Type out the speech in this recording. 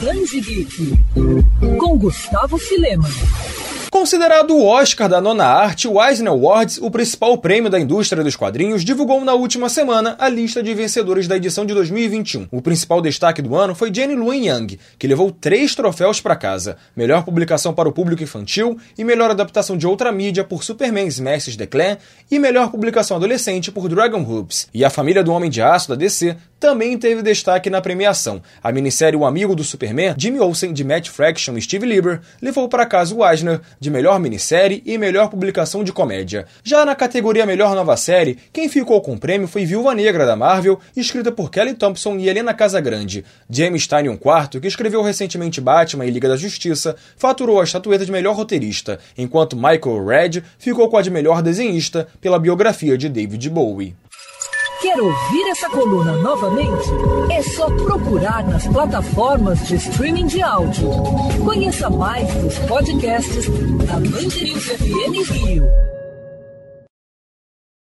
Danzi Geek, com Gustavo Filema. Considerado o Oscar da nona arte, o Eisner Awards, o principal prêmio da indústria dos quadrinhos, divulgou na última semana a lista de vencedores da edição de 2021. O principal destaque do ano foi Jenny Luen Yang, que levou três troféus para casa: melhor publicação para o público infantil e melhor adaptação de outra mídia por Superman Smashes The Clan e melhor publicação adolescente por Dragon Hoops. E a família do Homem de Aço da DC também teve destaque na premiação. A minissérie O Amigo do Superman, Jimmy Olsen, de Matt Fraction e Steve Lieber, levou para casa o Eisner de melhor minissérie e melhor publicação de comédia. Já na categoria Melhor Nova Série, quem ficou com o prêmio foi Viúva Negra da Marvel, escrita por Kelly Thompson e Helena Casagrande. James Stein IV, que escreveu recentemente Batman e Liga da Justiça, faturou a estatueta de melhor roteirista, enquanto Michael Red ficou com a de melhor desenhista pela biografia de David Bowie. Quer ouvir essa coluna novamente? É só procurar nas plataformas de streaming de áudio. Conheça mais dos podcasts da Mandirinhos FM Rio.